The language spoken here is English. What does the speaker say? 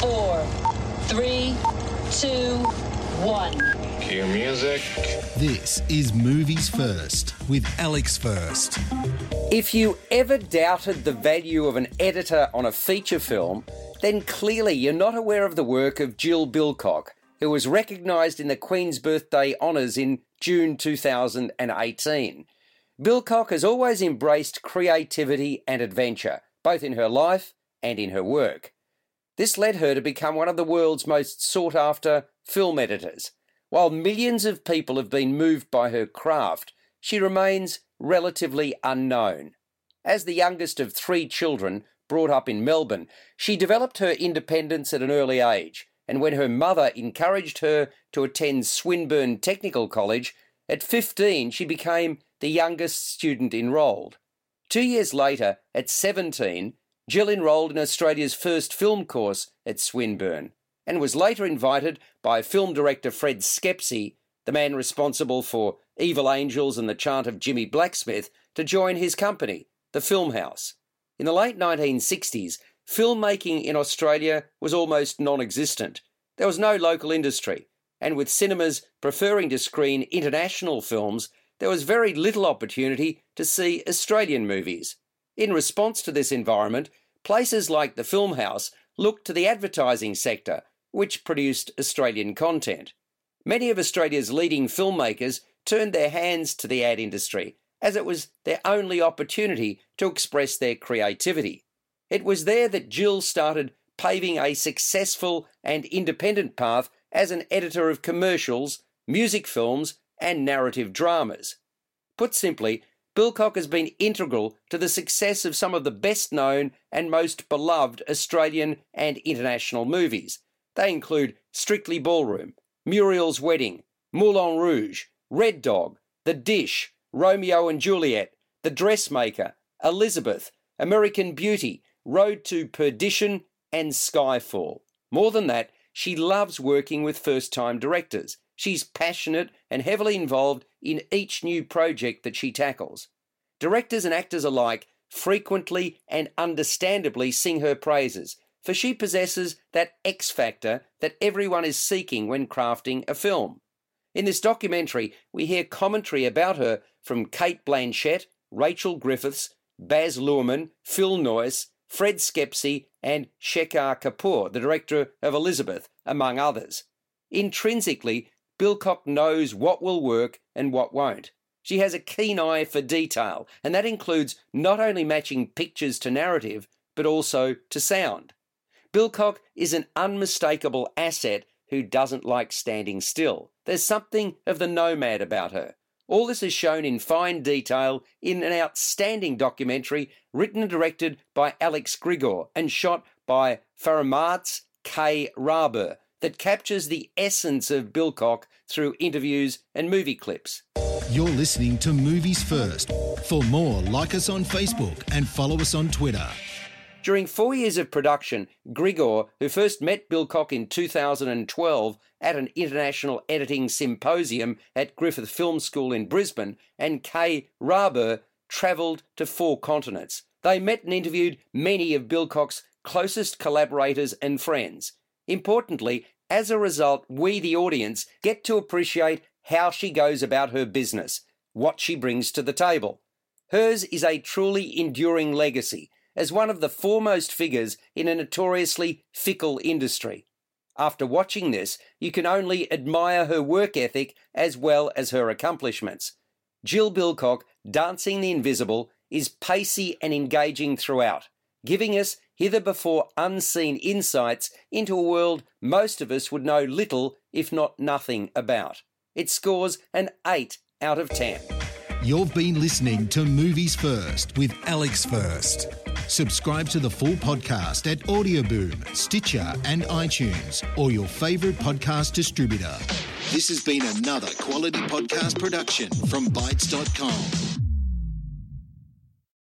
four, three, two, one. Cue music. This is Movies First with Alex First. If you ever doubted the value of an editor on a feature film, then clearly you're not aware of the work of Jill Bilcock, who was recognised in the Queen's Birthday Honours in June 2018. Bilcock has always embraced creativity and adventure, both in her life and in her work. This led her to become one of the world's most sought after film editors. While millions of people have been moved by her craft, she remains relatively unknown. As the youngest of three children brought up in Melbourne, she developed her independence at an early age, and when her mother encouraged her to attend Swinburne Technical College, at 15 she became the youngest student enrolled. Two years later, at 17, Jill enrolled in Australia's first film course at Swinburne and was later invited by film director Fred Schepisi, the man responsible for Evil Angels and the Chant of Jimmy Blacksmith, to join his company, the Film House. In the late 1960s, filmmaking in Australia was almost non existent. There was no local industry, and with cinemas preferring to screen international films, there was very little opportunity to see Australian movies. In response to this environment, places like the Film House looked to the advertising sector, which produced Australian content. Many of Australia's leading filmmakers turned their hands to the ad industry, as it was their only opportunity to express their creativity. It was there that Jill started paving a successful and independent path as an editor of commercials, music films, and narrative dramas. Put simply, Bilcock has been integral to the success of some of the best known and most beloved Australian and international movies. They include Strictly Ballroom, Muriel's Wedding, Moulin Rouge, Red Dog, The Dish, Romeo and Juliet, The Dressmaker, Elizabeth, American Beauty, Road to Perdition, and Skyfall. More than that, she loves working with first time directors. She's passionate and heavily involved in each new project that she tackles. Directors and actors alike frequently and understandably sing her praises, for she possesses that X factor that everyone is seeking when crafting a film. In this documentary, we hear commentary about her from Cate Blanchett, Rachel Griffiths, Baz Luhrmann, Phil Noyce, Fred Schepisi, and Shekhar Kapur, the director of Elizabeth, among others. Intrinsically, Bilcock knows what will work and what won't. She has a keen eye for detail, and that includes not only matching pictures to narrative, but also to sound. Bilcock is an unmistakable asset who doesn't like standing still. There's something of the nomad about her. All this is shown in fine detail in an outstanding documentary written and directed by Axel Grigor and shot by Faramarz K-Rahber, that captures the essence of Bilcock through interviews and movie clips. You're listening to Movies First. For more, like us on Facebook and follow us on Twitter. During four years of production, Grigor, who first met Jill Bilcock in 2012 at an international editing symposium at Griffith Film School in Brisbane, and Kay Raber travelled to four continents. They met and interviewed many of Jill Bilcock's closest collaborators and friends. Importantly, as a result, we, the audience, get to appreciate how she goes about her business, what she brings to the table. Hers is a truly enduring legacy as one of the foremost figures in a notoriously fickle industry. After watching this, you can only admire her work ethic as well as her accomplishments. Jill Bilcock, Dancing the Invisible, is pacey and engaging throughout, giving us hither before unseen insights into a world most of us would know little, if not nothing, about. It scores an 8 out of 10. You've been listening to Movies First with Alex First. Subscribe to the full podcast at Audioboom, Stitcher, and iTunes, or your favourite podcast distributor. This has been another quality podcast production from Bytes.com.